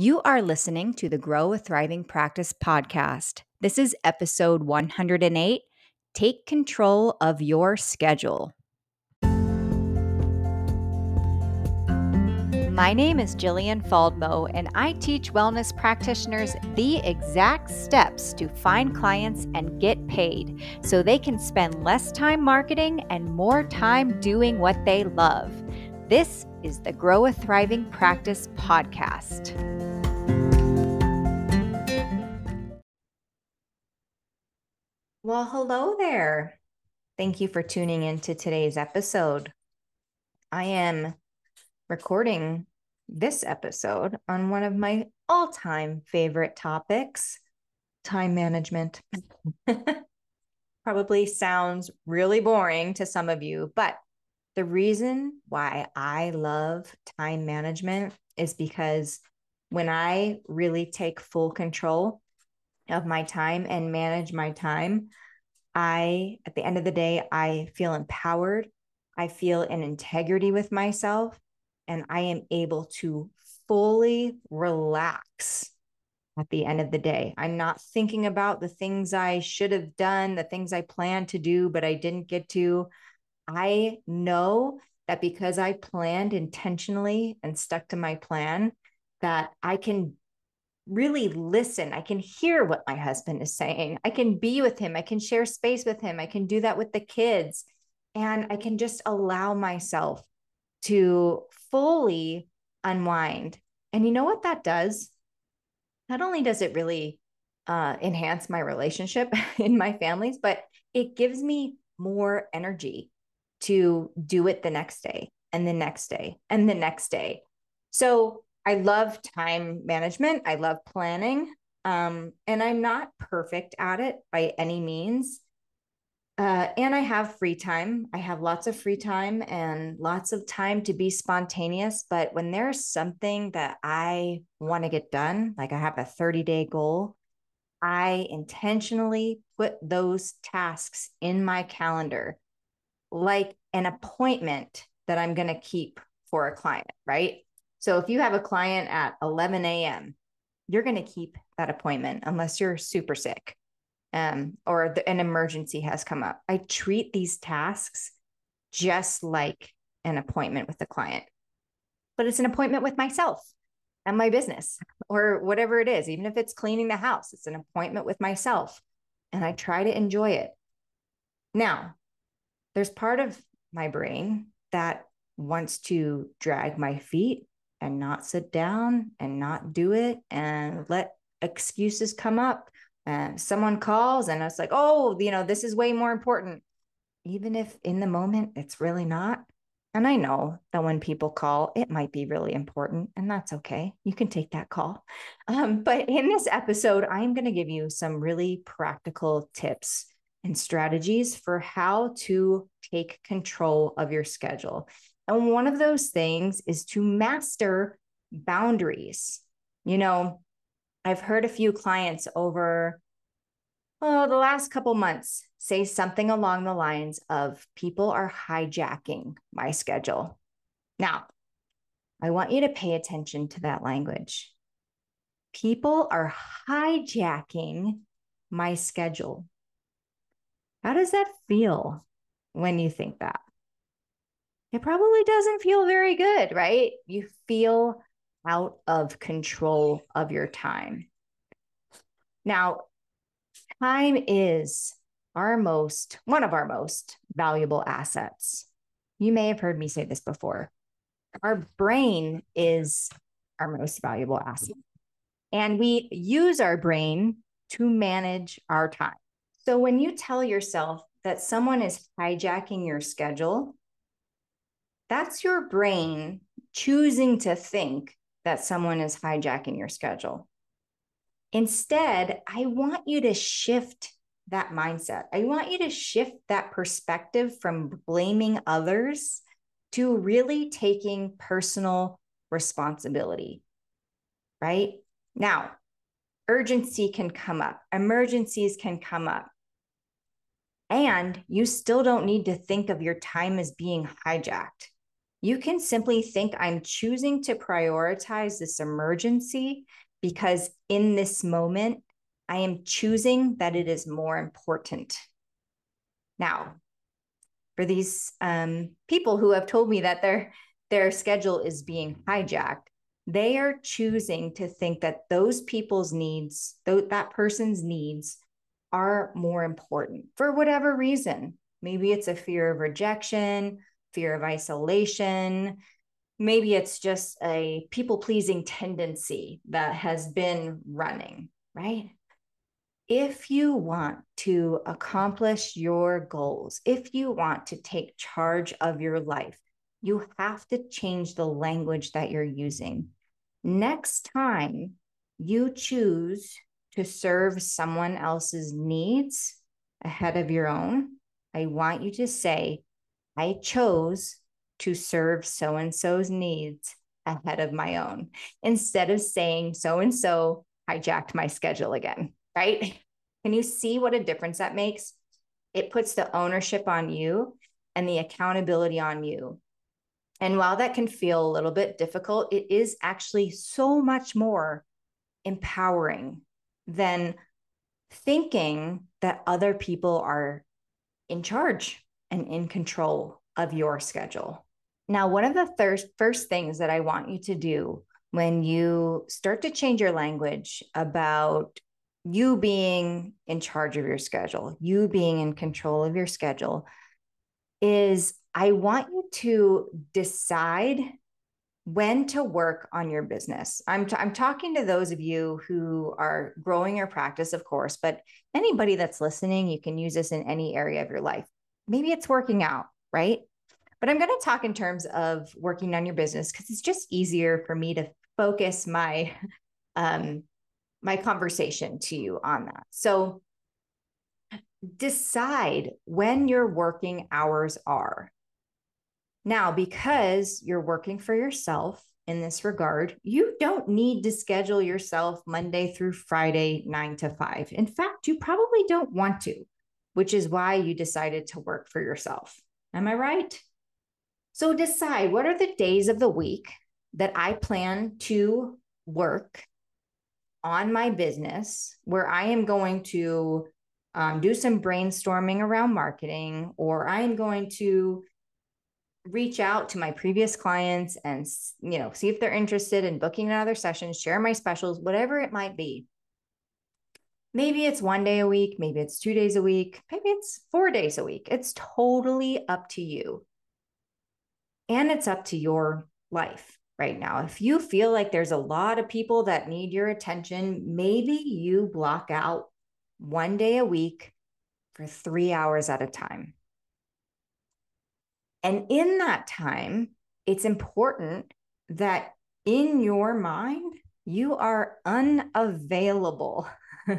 You are listening to the Grow a Thriving Practice podcast. This is episode 108 Take Control of Your Schedule. My name is Jillian Faldmo, and I teach wellness practitioners the exact steps to find clients and get paid so they can spend less time marketing and more time doing what they love. This is the Grow a Thriving Practice podcast. Well, hello there. Thank you for tuning in to today's episode. I am recording this episode on one of my all time favorite topics time management. Probably sounds really boring to some of you, but the reason why I love time management is because when I really take full control of my time and manage my time, I, at the end of the day, I feel empowered. I feel in integrity with myself and I am able to fully relax at the end of the day. I'm not thinking about the things I should have done, the things I planned to do, but I didn't get to. I know that because I planned intentionally and stuck to my plan, that I can really listen. I can hear what my husband is saying. I can be with him. I can share space with him. I can do that with the kids. And I can just allow myself to fully unwind. And you know what that does? Not only does it really uh, enhance my relationship in my families, but it gives me more energy to do it the next day and the next day and the next day. So I love time management. I love planning. Um, and I'm not perfect at it by any means. Uh, and I have free time. I have lots of free time and lots of time to be spontaneous. But when there's something that I want to get done, like I have a 30 day goal, I intentionally put those tasks in my calendar like an appointment that I'm going to keep for a client, right? So if you have a client at 11 a.m., you're going to keep that appointment unless you're super sick um, or the, an emergency has come up. I treat these tasks just like an appointment with the client, but it's an appointment with myself and my business or whatever it is. Even if it's cleaning the house, it's an appointment with myself. And I try to enjoy it. Now, there's part of my brain that wants to drag my feet and not sit down and not do it and let excuses come up and someone calls and it's like, oh, you know, this is way more important. Even if in the moment it's really not. And I know that when people call, it might be really important, and that's okay. You can take that call. Um, but in this episode, I'm going to give you some really practical tips and strategies for how to take control of your schedule. And one of those things is to master boundaries. You know, I've heard a few clients over oh, the last couple months say something along the lines of people are hijacking my schedule. Now, I want you to pay attention to that language. People are hijacking my schedule. How does that feel when you think that? It probably doesn't feel very good, right? You feel out of control of your time. Now, time is our most, one of our most valuable assets. You may have heard me say this before. Our brain is our most valuable asset. And we use our brain to manage our time. So when you tell yourself that someone is hijacking your schedule, that's your brain choosing to think that someone is hijacking your schedule. Instead, I want you to shift that mindset. I want you to shift that perspective from blaming others to really taking personal responsibility. Right now, urgency can come up, emergencies can come up. And you still don't need to think of your time as being hijacked. You can simply think I'm choosing to prioritize this emergency because in this moment, I am choosing that it is more important. Now, for these um, people who have told me that their their schedule is being hijacked, they are choosing to think that those people's needs, that person's needs, are more important for whatever reason. Maybe it's a fear of rejection, fear of isolation. Maybe it's just a people pleasing tendency that has been running, right? if you want to accomplish your goals, if you want to take charge of your life, you have to change the language that you're using. Next time you choose to serve someone else's needs ahead of your own, I want you to say, I chose to serve so and so's needs ahead of my own, instead of saying so and so hijacked my schedule again right? Can you see what a difference that makes? It puts the ownership on you and the accountability on you. And while that can feel a little bit difficult, it is actually so much more empowering than thinking that other people are in charge and in control of your schedule. Now, one of the thir- first things that I want you to do when you start to change your language about you being in charge of your schedule, you being in control of your schedule, is I want you to decide when to work on your business. I'm, t- I'm talking to those of you who are growing your practice, of course, but anybody that's listening, you can use this in any area of your life. Maybe it's working out, right? But I'm going to talk in terms of working on your business because it's just easier for me to focus my um, my conversation to you on that. So decide when your working hours are. Now, because you're working for yourself in this regard, you don't need to schedule yourself Monday through Friday, nine to five. In fact, you probably don't want to, which is why you decided to work for yourself. Am I right? So decide what are the days of the week that I plan to work on my business where I am going to um, do some brainstorming around marketing, or I am going to reach out to my previous clients and you know see if they're interested in booking another session, share my specials, whatever it might be. Maybe it's one day a week, maybe it's two days a week, maybe it's four days a week. It's totally up to you. And it's up to your life right now. If you feel like there's a lot of people that need your attention, maybe you block out one day a week for three hours at a time. And in that time, it's important that in your mind, you are unavailable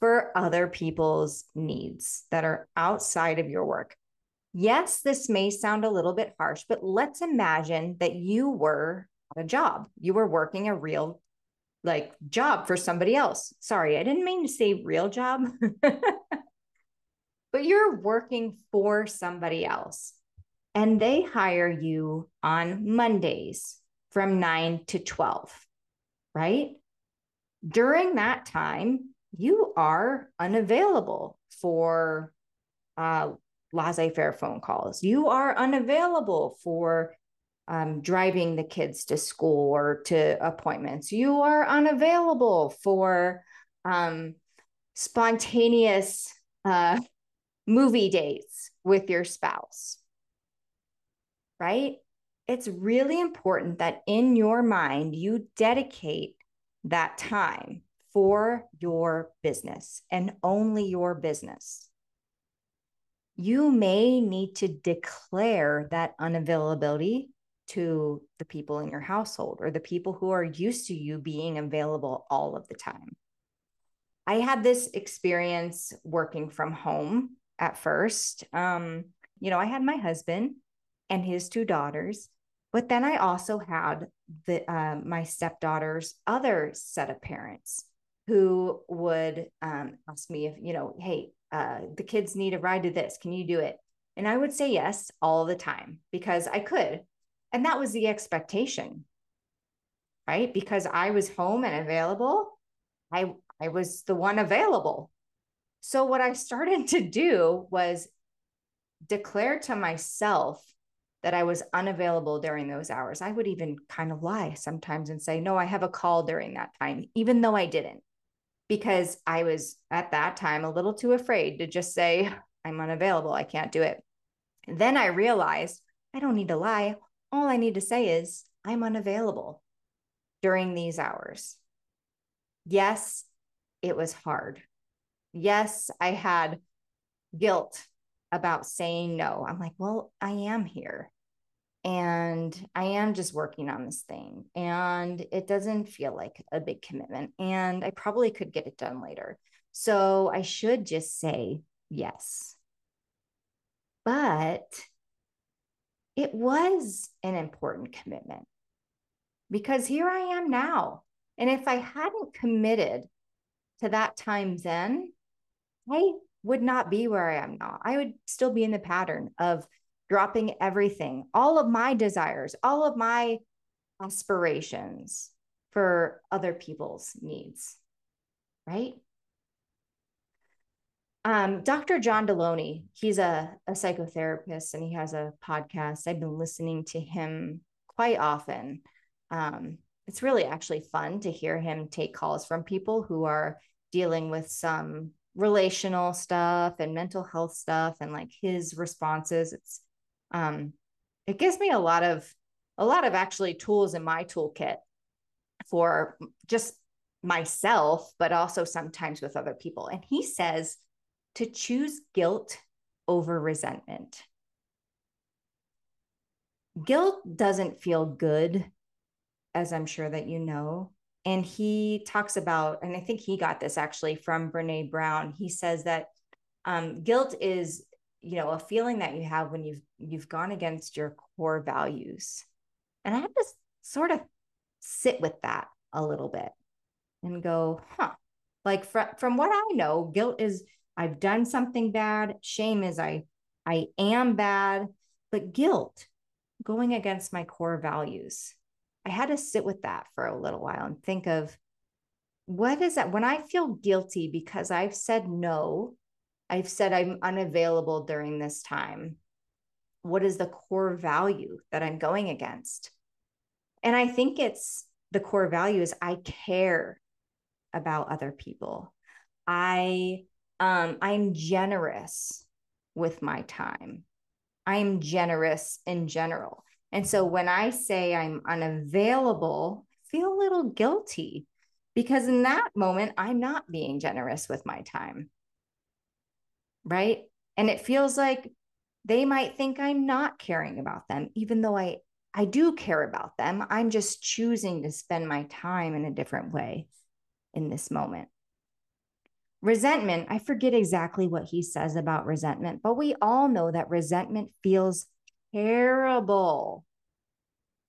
for other people's needs that are outside of your work. Yes, this may sound a little bit harsh, but let's imagine that you were a job. You were working a real like job for somebody else. Sorry, I didn't mean to say real job. but you're working for somebody else and they hire you on Mondays from 9 to 12, right? During that time, you are unavailable for uh, laissez faire phone calls. You are unavailable for um, driving the kids to school or to appointments. You are unavailable for um, spontaneous uh, movie dates with your spouse, right? It's really important that in your mind, you dedicate that time for your business and only your business you may need to declare that unavailability to the people in your household or the people who are used to you being available all of the time. I had this experience working from home at first. Um, you know, I had my husband and his two daughters, but then I also had the uh, my stepdaughter's other set of parents who would um, ask me if you know, hey, uh, the kids need a ride to this. Can you do it? And I would say yes all the time because I could. And that was the expectation, right? Because I was home and available, I, I was the one available. So, what I started to do was declare to myself that I was unavailable during those hours. I would even kind of lie sometimes and say, No, I have a call during that time, even though I didn't, because I was at that time a little too afraid to just say, I'm unavailable. I can't do it. then I realized I don't need to lie. All I need to say is, I'm unavailable during these hours. Yes, it was hard. Yes, I had guilt about saying no. I'm like, well, I am here and I am just working on this thing and it doesn't feel like a big commitment and I probably could get it done later. So I should just say yes. But it was an important commitment because here I am now. And if I hadn't committed to that time then, I would not be where I am now. I would still be in the pattern of dropping everything, all of my desires, all of my aspirations for other people's needs, right? Um, Dr. John Delony, he's a, a psychotherapist and he has a podcast. I've been listening to him quite often. Um, it's really actually fun to hear him take calls from people who are dealing with some relational stuff and mental health stuff and like his responses it's um it gives me a lot of a lot of actually tools in my toolkit for just myself but also sometimes with other people. And he says to choose guilt over resentment. Guilt doesn't feel good as i'm sure that you know. And he talks about and i think he got this actually from Brené Brown. He says that um, guilt is you know a feeling that you have when you've you've gone against your core values. And i have to sort of sit with that a little bit and go huh. Like from from what i know guilt is i've done something bad. Shame is i i am bad. But guilt going against my core values I had to sit with that for a little while and think of what is that? When I feel guilty because I've said no, I've said I'm unavailable during this time. What is the core value that I'm going against? And I think it's the core value is I care about other people. I um I'm generous with my time. I'm generous in general. And so when I say I'm unavailable, I feel a little guilty because in that moment, I'm not being generous with my time. Right. And it feels like they might think I'm not caring about them, even though I, I do care about them. I'm just choosing to spend my time in a different way in this moment. Resentment, I forget exactly what he says about resentment, but we all know that resentment feels terrible.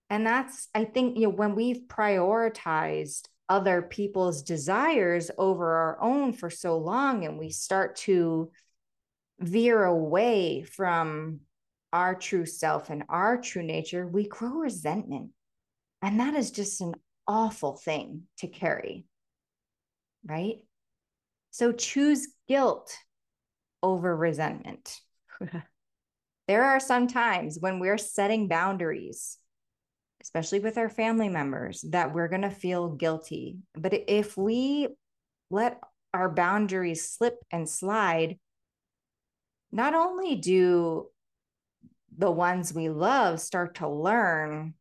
And that's, I think, you know, when we've prioritized other people's desires over our own for so long and we start to veer away from our true self and our true nature, we grow resentment. And that is just an awful thing to carry. Right? So choose guilt over resentment. there are some times when we're setting boundaries, especially with our family members, that we're going to feel guilty. But if we let our boundaries slip and slide, not only do the ones we love start to learn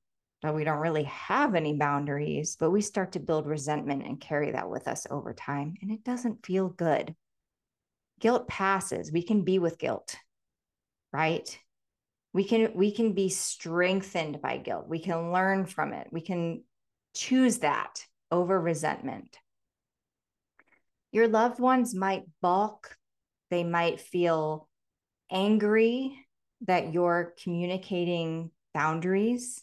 that we don't really have any boundaries, but we start to build resentment and carry that with us over time. And it doesn't feel good. Guilt passes. We can be with guilt right we can we can be strengthened by guilt we can learn from it we can choose that over resentment your loved ones might balk they might feel angry that you're communicating boundaries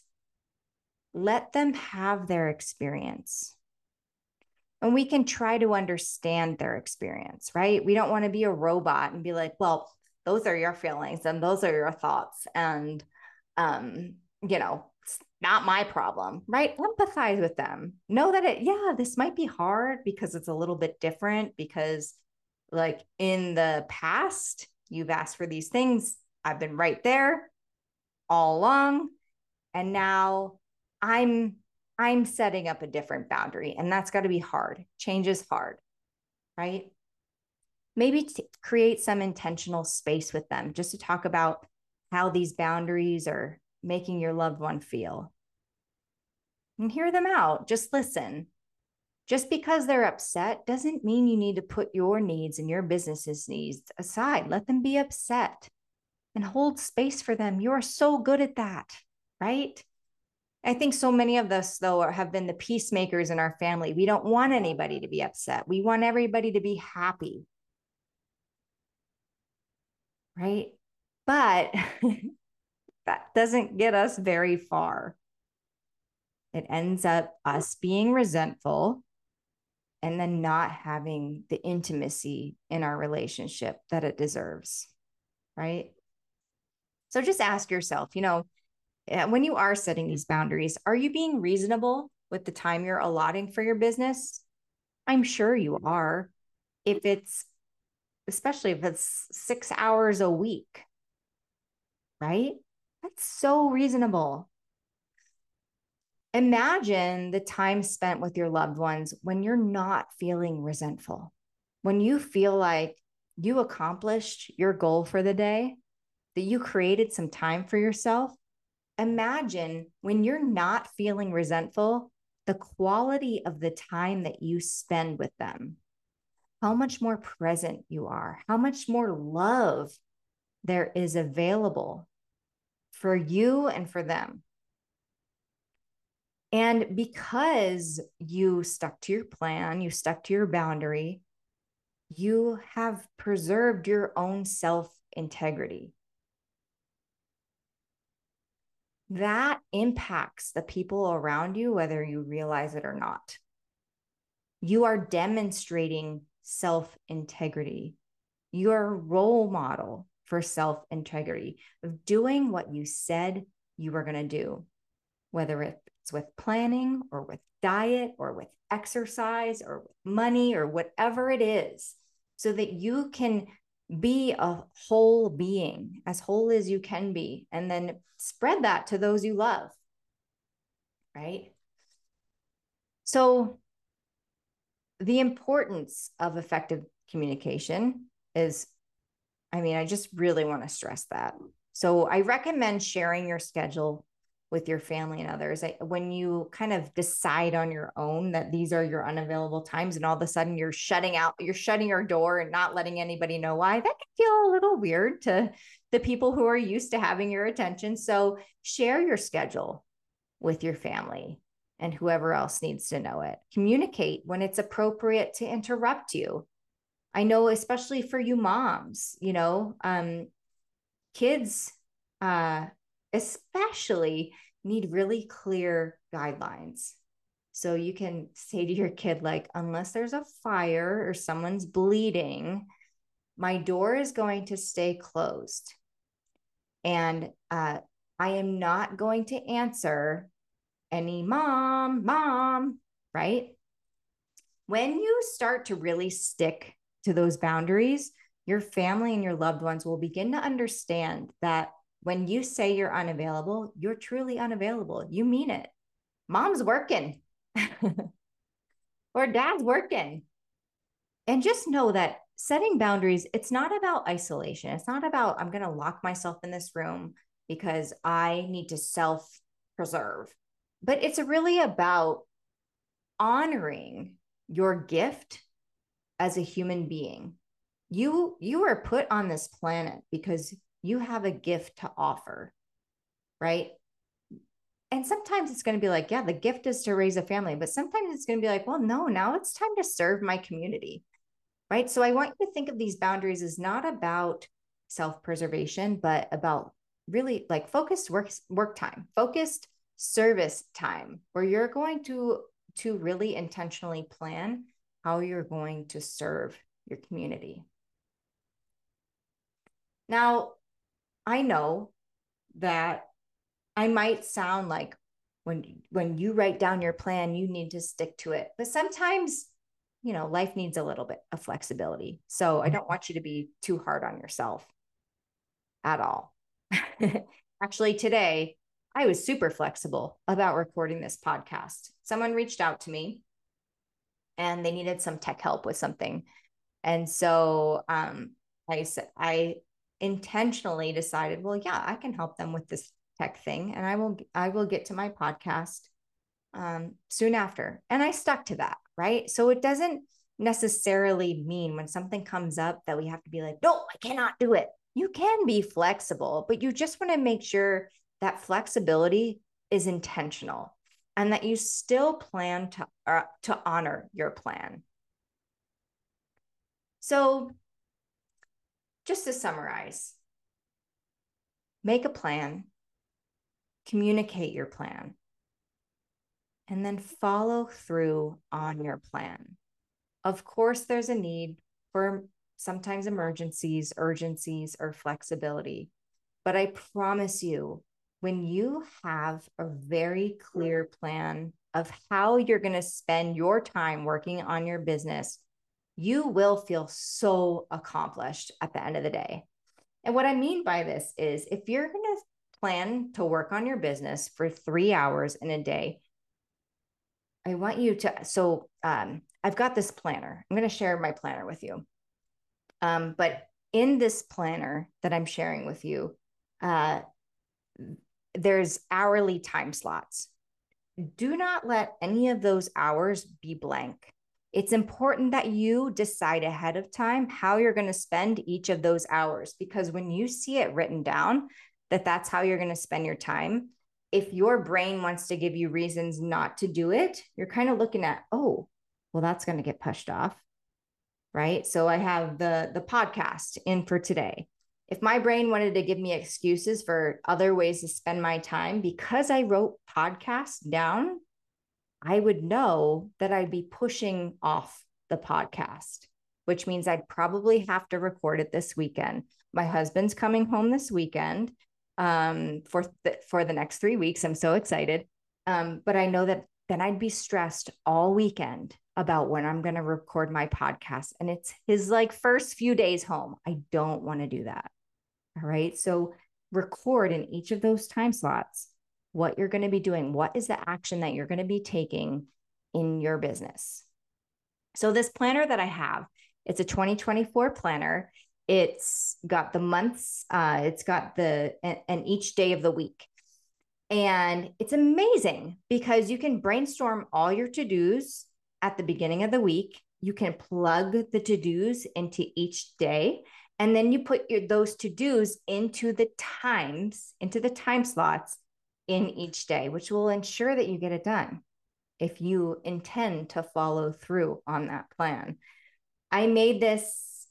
let them have their experience and we can try to understand their experience right we don't want to be a robot and be like well those are your feelings and those are your thoughts and um you know it's not my problem, right? Empathize with them. Know that it, yeah, this might be hard because it's a little bit different because like in the past, you've asked for these things. I've been right there all along. And now I'm I'm setting up a different boundary and that's got to be hard. Change is hard. Right? Maybe create some intentional space with them just to talk about how these boundaries are making your loved one feel. And hear them out. Just listen. Just because they're upset doesn't mean you need to put your needs and your business's needs aside. Let them be upset and hold space for them. You are so good at that, right? I think so many of us, though, have been the peacemakers in our family. We don't want anybody to be upset. We want everybody to be happy. Right. But that doesn't get us very far. It ends up us being resentful and then not having the intimacy in our relationship that it deserves. Right. So just ask yourself, you know, eh, when you are setting these boundaries, are you being reasonable with the time you're allotting for your business? I'm sure you are. If it's, especially if it's six hours a week, right? That's so reasonable. Imagine the time spent with your loved ones when you're not feeling resentful, when you feel like you accomplished your goal for the day, that you created some time for yourself. Imagine when you're not feeling resentful, the quality of the time that you spend with them, how much more present you are, how much more love there is available for you and for them. And because you stuck to your plan, you stuck to your boundary, you have preserved your own self integrity. That impacts the people around you, whether you realize it or not. You are demonstrating self integrity. You're a role model for self integrity of doing what you said you were going to do, whether it it's with planning or with diet or with exercise or with money or whatever it is, so that you can be a whole being, as whole as you can be, and then spread that to those you love. Right. So, the importance of effective communication is, I mean, I just really want to stress that. So, I recommend sharing your schedule with your family and others. I, when you kind of decide on your own that these are your unavailable times and all of a sudden you're shutting out, you're shutting your door and not letting anybody know why, that can feel a little weird to the people who are used to having your attention. So share your schedule with your family and whoever else needs to know it. Communicate when it's appropriate to interrupt you. I know, especially for you moms, you know, um, kids uh, especially need really clear guidelines. So you can say to your kid, like, unless there's a fire or someone's bleeding, my door is going to stay closed. And uh, I am not going to answer any mom, mom, right? When you start to really stick to those boundaries, your family and your loved ones will begin to understand that when you say you're unavailable, you're truly unavailable. You mean it. Mom's working or dad's working. And just know that setting boundaries, it's not about isolation. It's not about, I'm going to lock myself in this room because I need to self preserve, but it's really about honoring your gift as a human being. You you are put on this planet because you have a gift to offer, right? And sometimes it's going to be like, yeah, the gift is to raise a family, but sometimes it's going to be like, well, no, now it's time to serve my community, right? So I want you to think of these boundaries as not about self-preservation, but about really like focused work work time, focused service time, where you're going to to really intentionally plan how you're going to serve your community. Now, I know that I might sound like when when you write down your plan, you need to stick to it. But sometimes, you know, life needs a little bit of flexibility. So I don't want you to be too hard on yourself at all. Actually, today I was super flexible about recording this podcast. Someone reached out to me and they needed some tech help with something. And so um, I said, I intentionally decided, well, yeah, I can help them with this tech thing and I will, I will get to my podcast um, soon after. And I stuck to that. Right. So it doesn't necessarily mean when something comes up that we have to be like, no, I cannot do it. You can be flexible, but you just want to make sure that flexibility is intentional and that you still plan to, uh, to honor your plan. So, just to summarize, make a plan, communicate your plan, and then follow through on your plan. Of course, there's a need for sometimes emergencies, urgencies, or flexibility. But I promise you, when you have a very clear plan of how you're going to spend your time working on your business, you will feel so accomplished at the end of the day. And what I mean by this is if you're going to plan to work on your business for three hours in a day, I want you to. So, um, I've got this planner. I'm going to share my planner with you. Um, but in this planner that I'm sharing with you, uh, there's hourly time slots. Do not let any of those hours be blank. It's important that you decide ahead of time how you're going to spend each of those hours because when you see it written down that that's how you're going to spend your time, if your brain wants to give you reasons not to do it, you're kind of looking at, oh, well, that's going to get pushed off. Right. So I have the the podcast in for today if my brain wanted to give me excuses for other ways to spend my time because I wrote podcasts down, I would know that I'd be pushing off the podcast, which means I'd probably have to record it this weekend. My husband's coming home this weekend um, for the, for the next three weeks. I'm so excited, um, but I know that then I'd be stressed all weekend about when I'm going to record my podcast, and it's his like first few days home. I don't want to do that. All right. So record in each of those time slots what you're going to be doing. What is the action that you're going to be taking in your business? So, this planner that I have, it's a 2024 planner. It's got the months, uh, it's got the, and, and each day of the week. And it's amazing because you can brainstorm all your to dos at the beginning of the week. You can plug the to dos into each day and then you put your those to-dos into the times into the time slots in each day which will ensure that you get it done if you intend to follow through on that plan i made this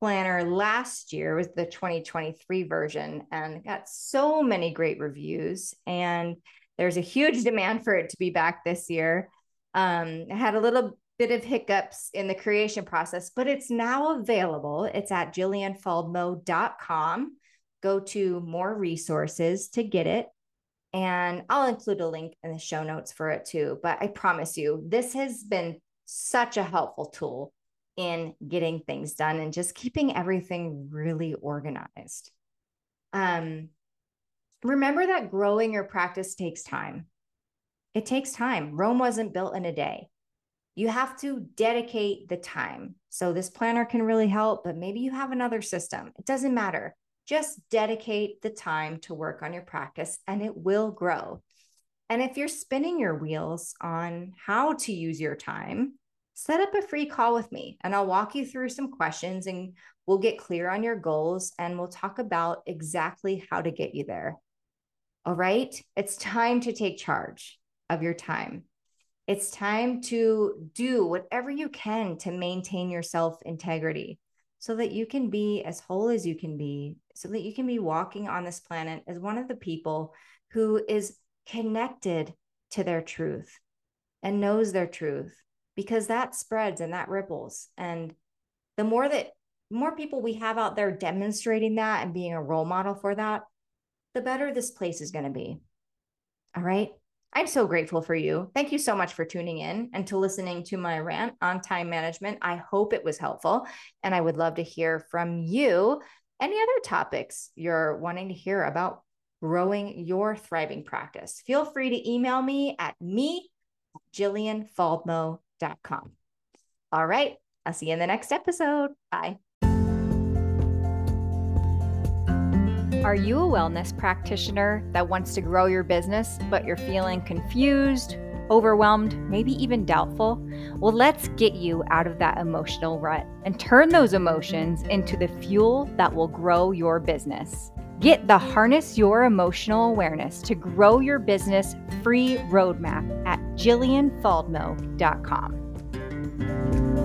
planner last year was the 2023 version and got so many great reviews and there's a huge demand for it to be back this year um, I had a little bit of hiccups in the creation process, but it's now available. It's at jillianfaldmo.com. Go to more resources to get it. And I'll include a link in the show notes for it too. But I promise you, this has been such a helpful tool in getting things done and just keeping everything really organized. Um, remember that growing your practice takes time. It takes time. Rome wasn't built in a day you have to dedicate the time. So this planner can really help, but maybe you have another system. It doesn't matter. Just dedicate the time to work on your practice and it will grow. And if you're spinning your wheels on how to use your time, set up a free call with me and I'll walk you through some questions and we'll get clear on your goals and we'll talk about exactly how to get you there. All right, it's time to take charge of your time. It's time to do whatever you can to maintain your self integrity so that you can be as whole as you can be, so that you can be walking on this planet as one of the people who is connected to their truth and knows their truth because that spreads and that ripples. And the more that more people we have out there demonstrating that and being a role model for that, the better this place is going to be. All right. I'm so grateful for you. Thank you so much for tuning in and to listening to my rant on time management. I hope it was helpful. And I would love to hear from you any other topics you're wanting to hear about growing your thriving practice. Feel free to email me at me, jillianfaldmo.com. All right. I'll see you in the next episode. Bye. Are you a wellness practitioner that wants to grow your business, but you're feeling confused, overwhelmed, maybe even doubtful? Well, let's get you out of that emotional rut and turn those emotions into the fuel that will grow your business. Get the Harness Your Emotional Awareness to Grow Your Business free roadmap at jillianfaldmo.com.